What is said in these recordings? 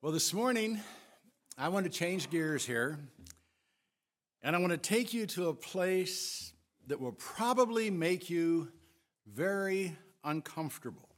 Well, this morning, I want to change gears here, and I want to take you to a place that will probably make you very uncomfortable.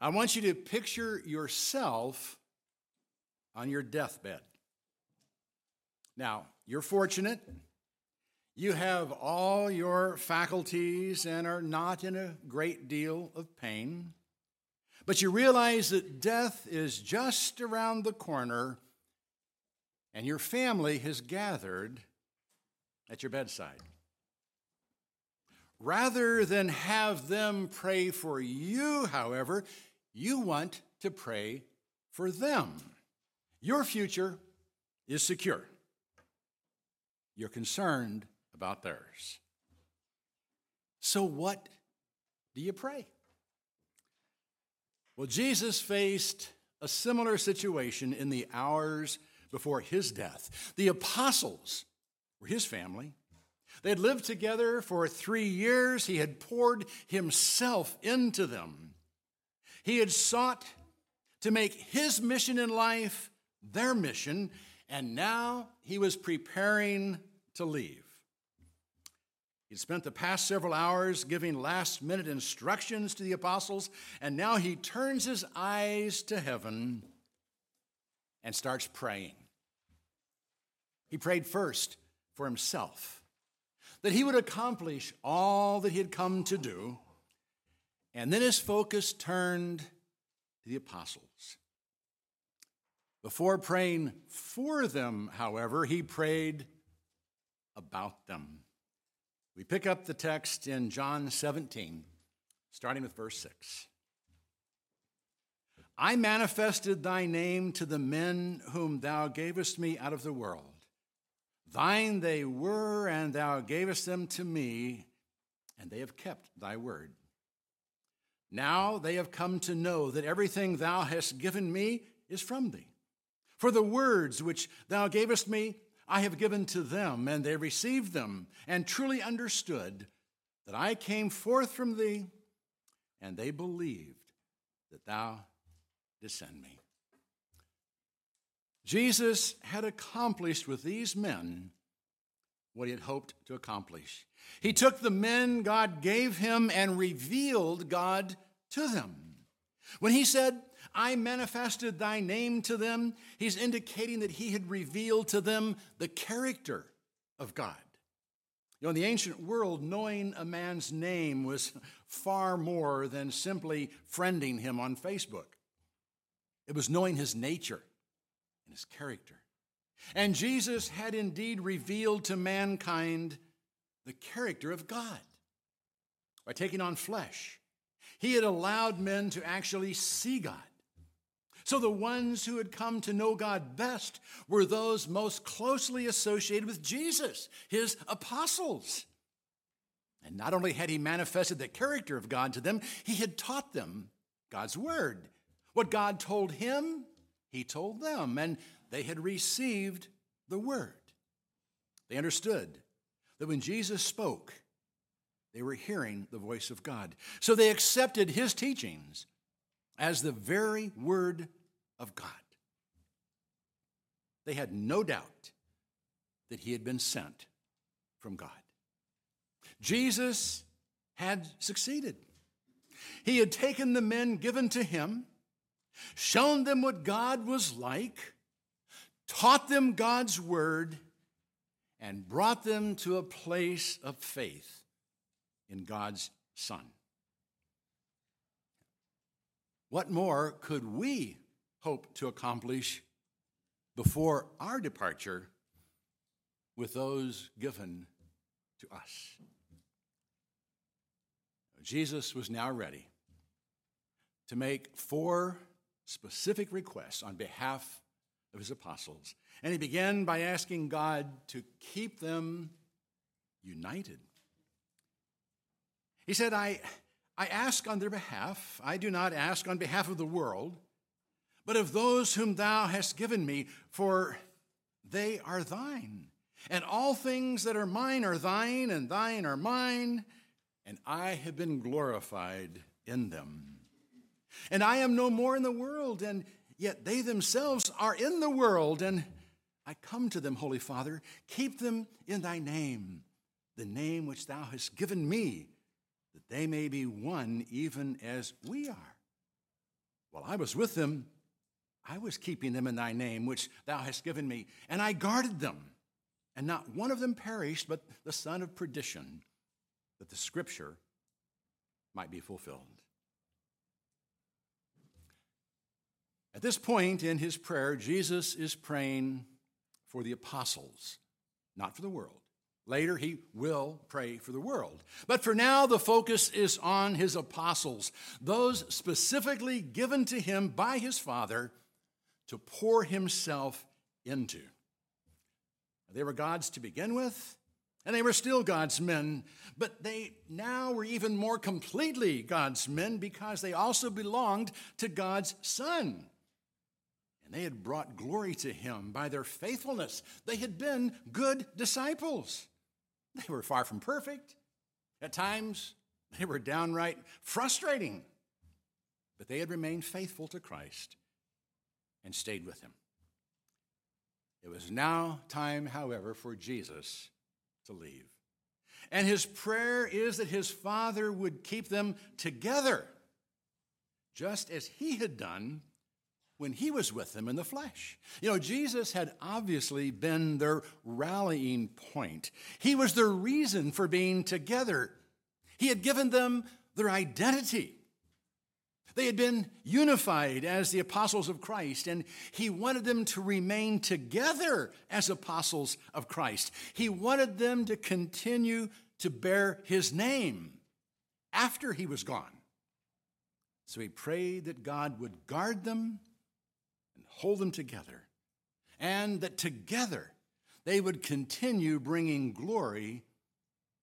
I want you to picture yourself on your deathbed. Now, you're fortunate. You have all your faculties and are not in a great deal of pain. But you realize that death is just around the corner, and your family has gathered at your bedside. Rather than have them pray for you, however, you want to pray for them. Your future is secure. You're concerned about theirs. So, what do you pray? Well, Jesus faced a similar situation in the hours before his death. The apostles were his family. They had lived together for three years. He had poured himself into them. He had sought to make his mission in life their mission, and now he was preparing to leave. He'd spent the past several hours giving last minute instructions to the apostles, and now he turns his eyes to heaven and starts praying. He prayed first for himself, that he would accomplish all that he had come to do, and then his focus turned to the apostles. Before praying for them, however, he prayed about them. We pick up the text in John 17, starting with verse 6. I manifested thy name to the men whom thou gavest me out of the world. Thine they were, and thou gavest them to me, and they have kept thy word. Now they have come to know that everything thou hast given me is from thee. For the words which thou gavest me, I have given to them, and they received them, and truly understood that I came forth from thee, and they believed that thou didst send me. Jesus had accomplished with these men what he had hoped to accomplish. He took the men God gave him and revealed God to them. When he said, I manifested thy name to them. He's indicating that he had revealed to them the character of God. You know, in the ancient world, knowing a man's name was far more than simply friending him on Facebook. It was knowing his nature and his character. And Jesus had indeed revealed to mankind the character of God by taking on flesh. He had allowed men to actually see God. So the ones who had come to know God best were those most closely associated with Jesus, his apostles. And not only had he manifested the character of God to them, he had taught them God's word. What God told him, he told them, and they had received the word. They understood that when Jesus spoke, they were hearing the voice of God. So they accepted his teachings as the very word of God. They had no doubt that he had been sent from God. Jesus had succeeded. He had taken the men given to him, shown them what God was like, taught them God's word, and brought them to a place of faith in God's Son. What more could we hope to accomplish before our departure with those given to us? Jesus was now ready to make four specific requests on behalf of his apostles. And he began by asking God to keep them united. He said, I, I ask on their behalf. I do not ask on behalf of the world, but of those whom thou hast given me, for they are thine. And all things that are mine are thine, and thine are mine, and I have been glorified in them. And I am no more in the world, and yet they themselves are in the world, and I come to them, Holy Father. Keep them in thy name, the name which thou hast given me, that they may be one even as we are. While I was with them, I was keeping them in thy name, which thou hast given me, and I guarded them. And not one of them perished, but the son of perdition, that the scripture might be fulfilled. At this point in his prayer, Jesus is praying for the apostles, not for the world. Later, he will pray for the world. But for now, the focus is on his apostles, those specifically given to him by his Father to pour himself into. They were God's to begin with, and they were still God's men, but they now were even more completely God's men because they also belonged to God's Son. And they had brought glory to him by their faithfulness. They had been good disciples. They were far from perfect. At times, they were downright frustrating, but they had remained faithful to Christ and stayed with him. It was now time, however, for Jesus to leave. And his prayer is that his Father would keep them together, just as he had done when he was with them in the flesh. You know, Jesus had obviously been their rallying point, he was their reason for being together. He had given them their identity. They had been unified as the apostles of Christ, and he wanted them to remain together as apostles of Christ. He wanted them to continue to bear his name after he was gone. So he prayed that God would guard them hold them together, and that together they would continue bringing glory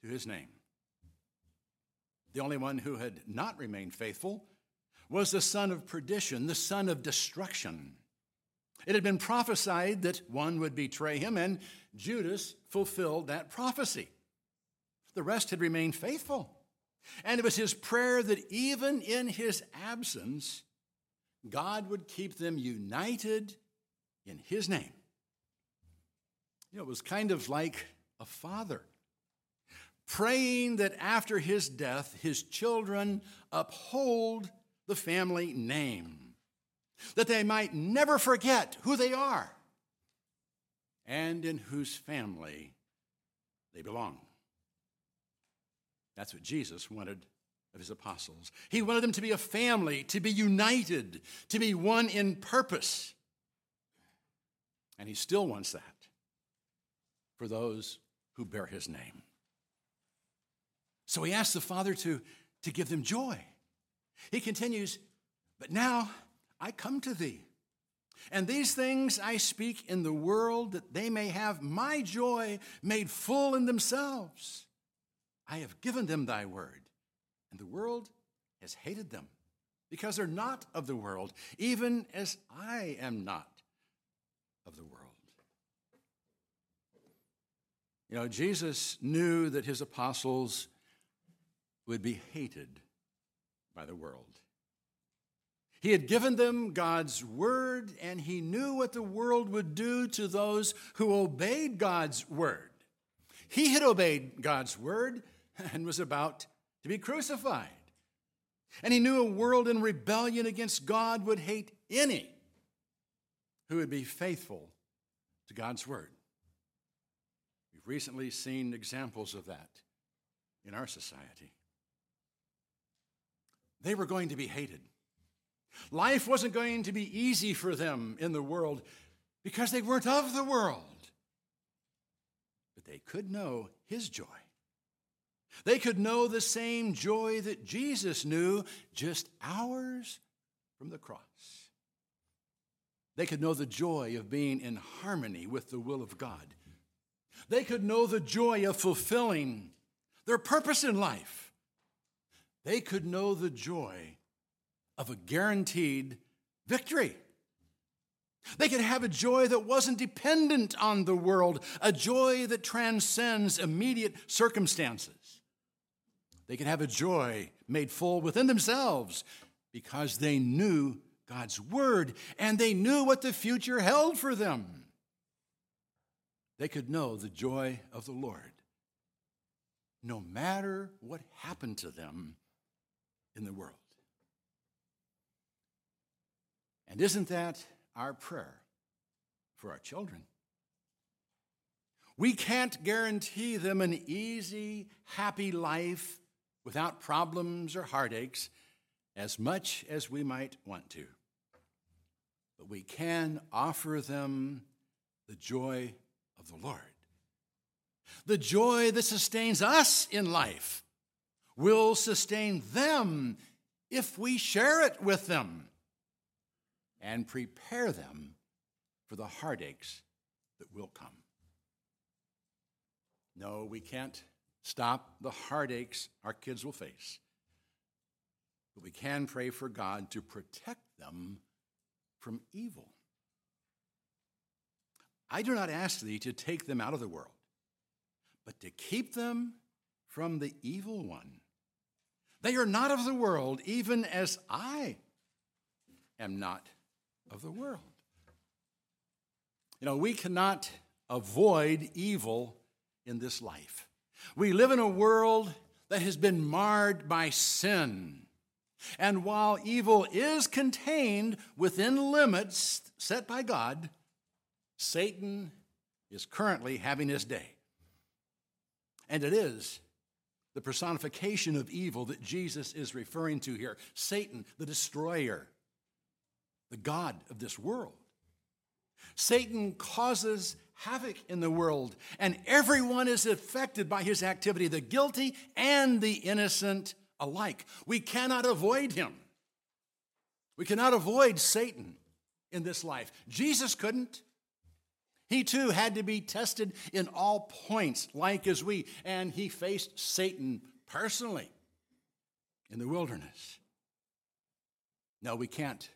to his name. The only one who had not remained faithful was the son of perdition, the son of destruction. It had been prophesied that one would betray him, and Judas fulfilled that prophecy. The rest had remained faithful. And it was his prayer that even in his absence, God would keep them united in his name. You know, it was kind of like a father praying that after his death, his children uphold the family name, that they might never forget who they are and in whose family they belong. That's what Jesus wanted of his apostles. He wanted them to be a family, to be united, to be one in purpose. And he still wants that for those who bear his name. So he asked the Father to, to give them joy. He continues, But now I come to thee. And these things I speak in the world that they may have my joy made full in themselves. I have given them thy word, world has hated them because they're not of the world, even as I am not of the world. You know, Jesus knew that his apostles would be hated by the world. He had given them God's word, and he knew what the world would do to those who obeyed God's word. He had obeyed God's word and was about be crucified. And he knew a world in rebellion against God would hate any who would be faithful to God's word. We've recently seen examples of that in our society they were going to be hated. Life wasn't going to be easy for them in the world because they weren't of the world. But they could know his joy. They could know the same joy that Jesus knew just hours from the cross. They could know the joy of being in harmony with the will of God. They could know the joy of fulfilling their purpose in life they could know the joy of a guaranteed victory. They could have a joy that wasn't dependent on the world, a joy that transcends immediate circumstances. They could have a joy made full within themselves because they knew God's word and they knew what the future held for them. They could know the joy of the Lord no matter what happened to them in the world. And isn't that our prayer for our children? We can't guarantee them an easy, happy life without problems or heartaches as much as we might want to. But we can offer them the joy of the Lord. The joy that sustains us in life will sustain them if we share it with them and prepare them for the heartaches that will come. No, we can't stop the heartaches our kids will face, but we can pray for God to protect them from evil. I do not ask thee to take them out of the world, but to keep them from the evil one. They are not of the world, even as I am not of the world. You know, we cannot avoid evil in this life. We live in a world that has been marred by sin. And while evil is contained within limits set by God, Satan is currently having his day. And it is the personification of evil that Jesus is referring to here Satan, the destroyer, the God of this world. Satan causes havoc in the world, and everyone is affected by his activity, the guilty and the innocent alike. We cannot avoid him. We cannot avoid Satan in this life. Jesus couldn't. He too had to be tested in all points, like as we, and he faced Satan personally in the wilderness. No, we can't.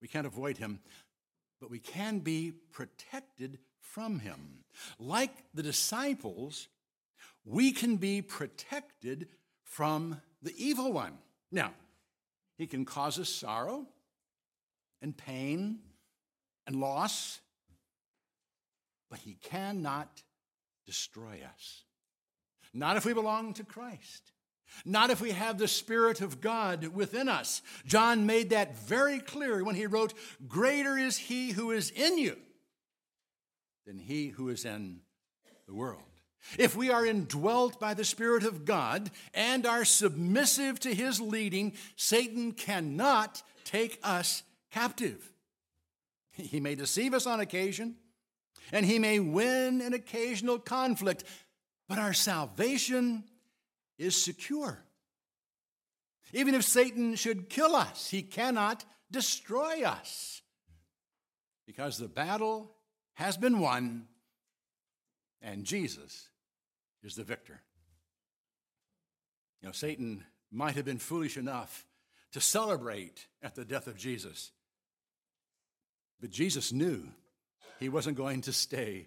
We can't avoid him, but we can be protected from him. Like the disciples, we can be protected from the evil one. Now, he can cause us sorrow and pain and loss, but he cannot destroy us. Not if we belong to Christ. Not if we have the Spirit of God within us. John made that very clear when he wrote, Greater is he who is in you than he who is in the world. If we are indwelt by the Spirit of God and are submissive to his leading, Satan cannot take us captive. He may deceive us on occasion, and he may win an occasional conflict, but our salvation is secure. Even if Satan should kill us, he cannot destroy us because the battle has been won and Jesus is the victor. You know, Satan might have been foolish enough to celebrate at the death of Jesus, but Jesus knew he wasn't going to stay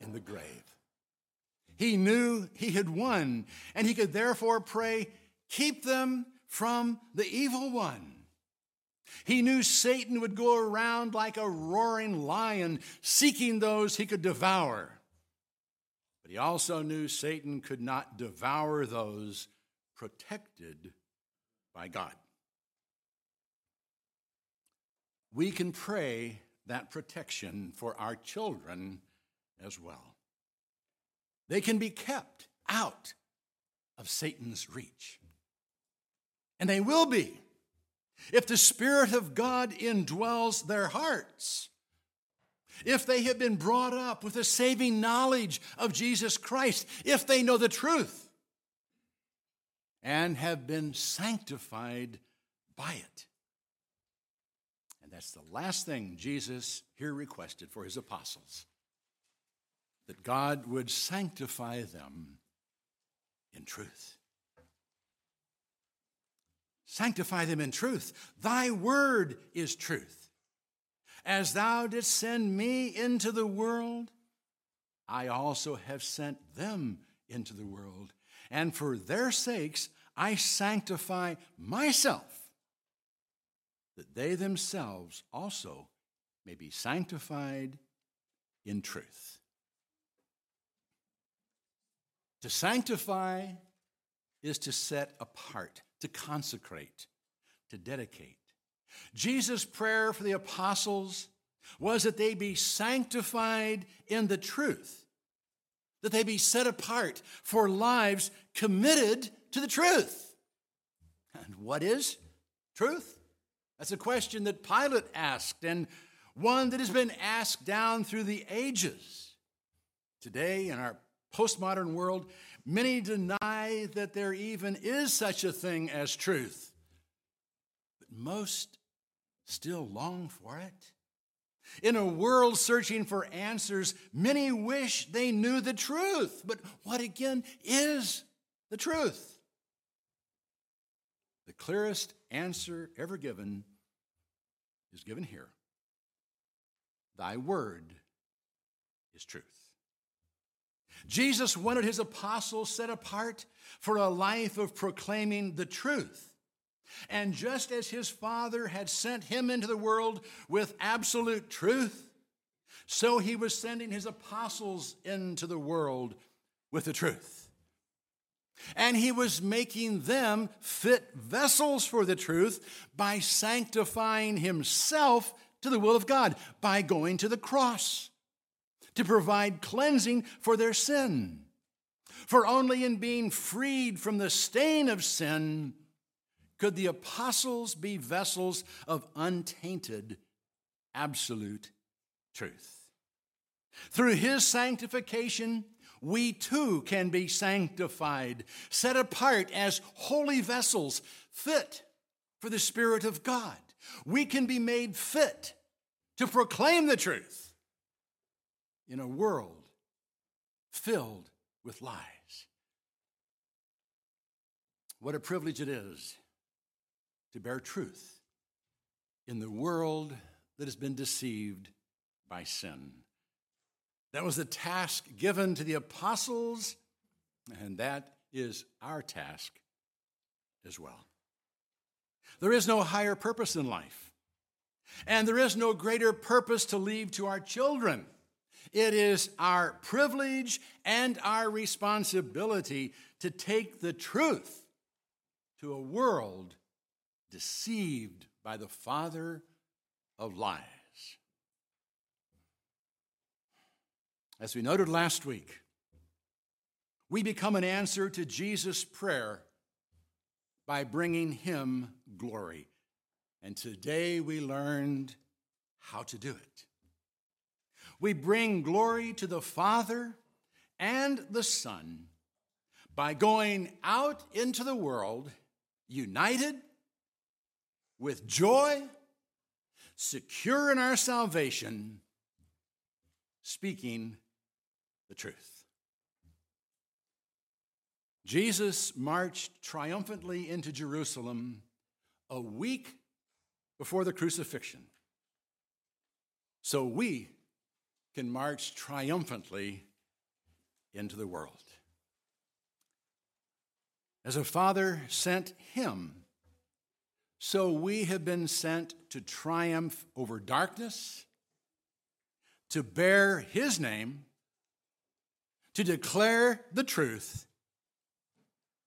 in the grave. He knew he had won, and he could therefore pray, Keep them from the evil one. He knew Satan would go around like a roaring lion, seeking those he could devour. But he also knew Satan could not devour those protected by God. We can pray that protection for our children as well. They can be kept out of Satan's reach. And they will be if the Spirit of God indwells their hearts. If they have been brought up with a saving knowledge of Jesus Christ, if they know the truth and have been sanctified by it. And that's the last thing Jesus here requested for his apostles that God would sanctify them in truth. Sanctify them in truth. Thy word is truth. As thou didst send me into the world, I also have sent them into the world. And for their sakes, I sanctify myself, that they themselves also may be sanctified in truth. To sanctify is to set apart, to consecrate, to dedicate. Jesus' prayer for the apostles was that they be sanctified in the truth, that they be set apart for lives committed to the truth. And what is truth? That's a question that Pilate asked and one that has been asked down through the ages. Today, in our postmodern world, many deny that there even is such a thing as truth, but most still long for it. In a world searching for answers, many wish they knew the truth. But what again is the truth? The clearest answer ever given is given here Thy word is truth. Jesus wanted his apostles set apart for a life of proclaiming the truth. And just as his Father had sent him into the world with absolute truth, so he was sending his apostles into the world with the truth. And he was making them fit vessels for the truth by sanctifying himself to the will of God, by going to the cross to provide cleansing for their sin. For only in being freed from the stain of sin could the apostles be vessels of untainted, absolute truth. Through his sanctification, we too can be sanctified, set apart as holy vessels, fit for the Spirit of God. We can be made fit to proclaim the truth in a world filled with lies. What a privilege it is to bear truth in the world that has been deceived by sin. That was the task given to the apostles, and that is our task as well. There is no higher purpose in life, and there is no greater purpose to leave to our children. It is our privilege and our responsibility to take the truth to a world deceived by the father of lies. As we noted last week, we become an answer to Jesus' prayer by bringing him glory. And today we learned how to do it. We bring glory to the Father and the Son by going out into the world united with joy, secure in our salvation, speaking the truth. Jesus marched triumphantly into Jerusalem a week before the crucifixion. So we can march triumphantly into the world. As a father sent him so we have been sent to triumph over darkness, to bear his name, to declare the truth,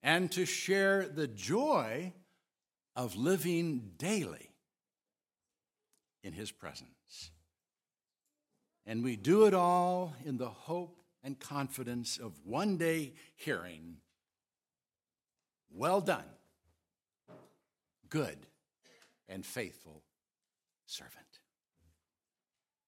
and to share the joy of living daily in his presence. And we do it all in the hope and confidence of one day hearing, Well done good and faithful servant.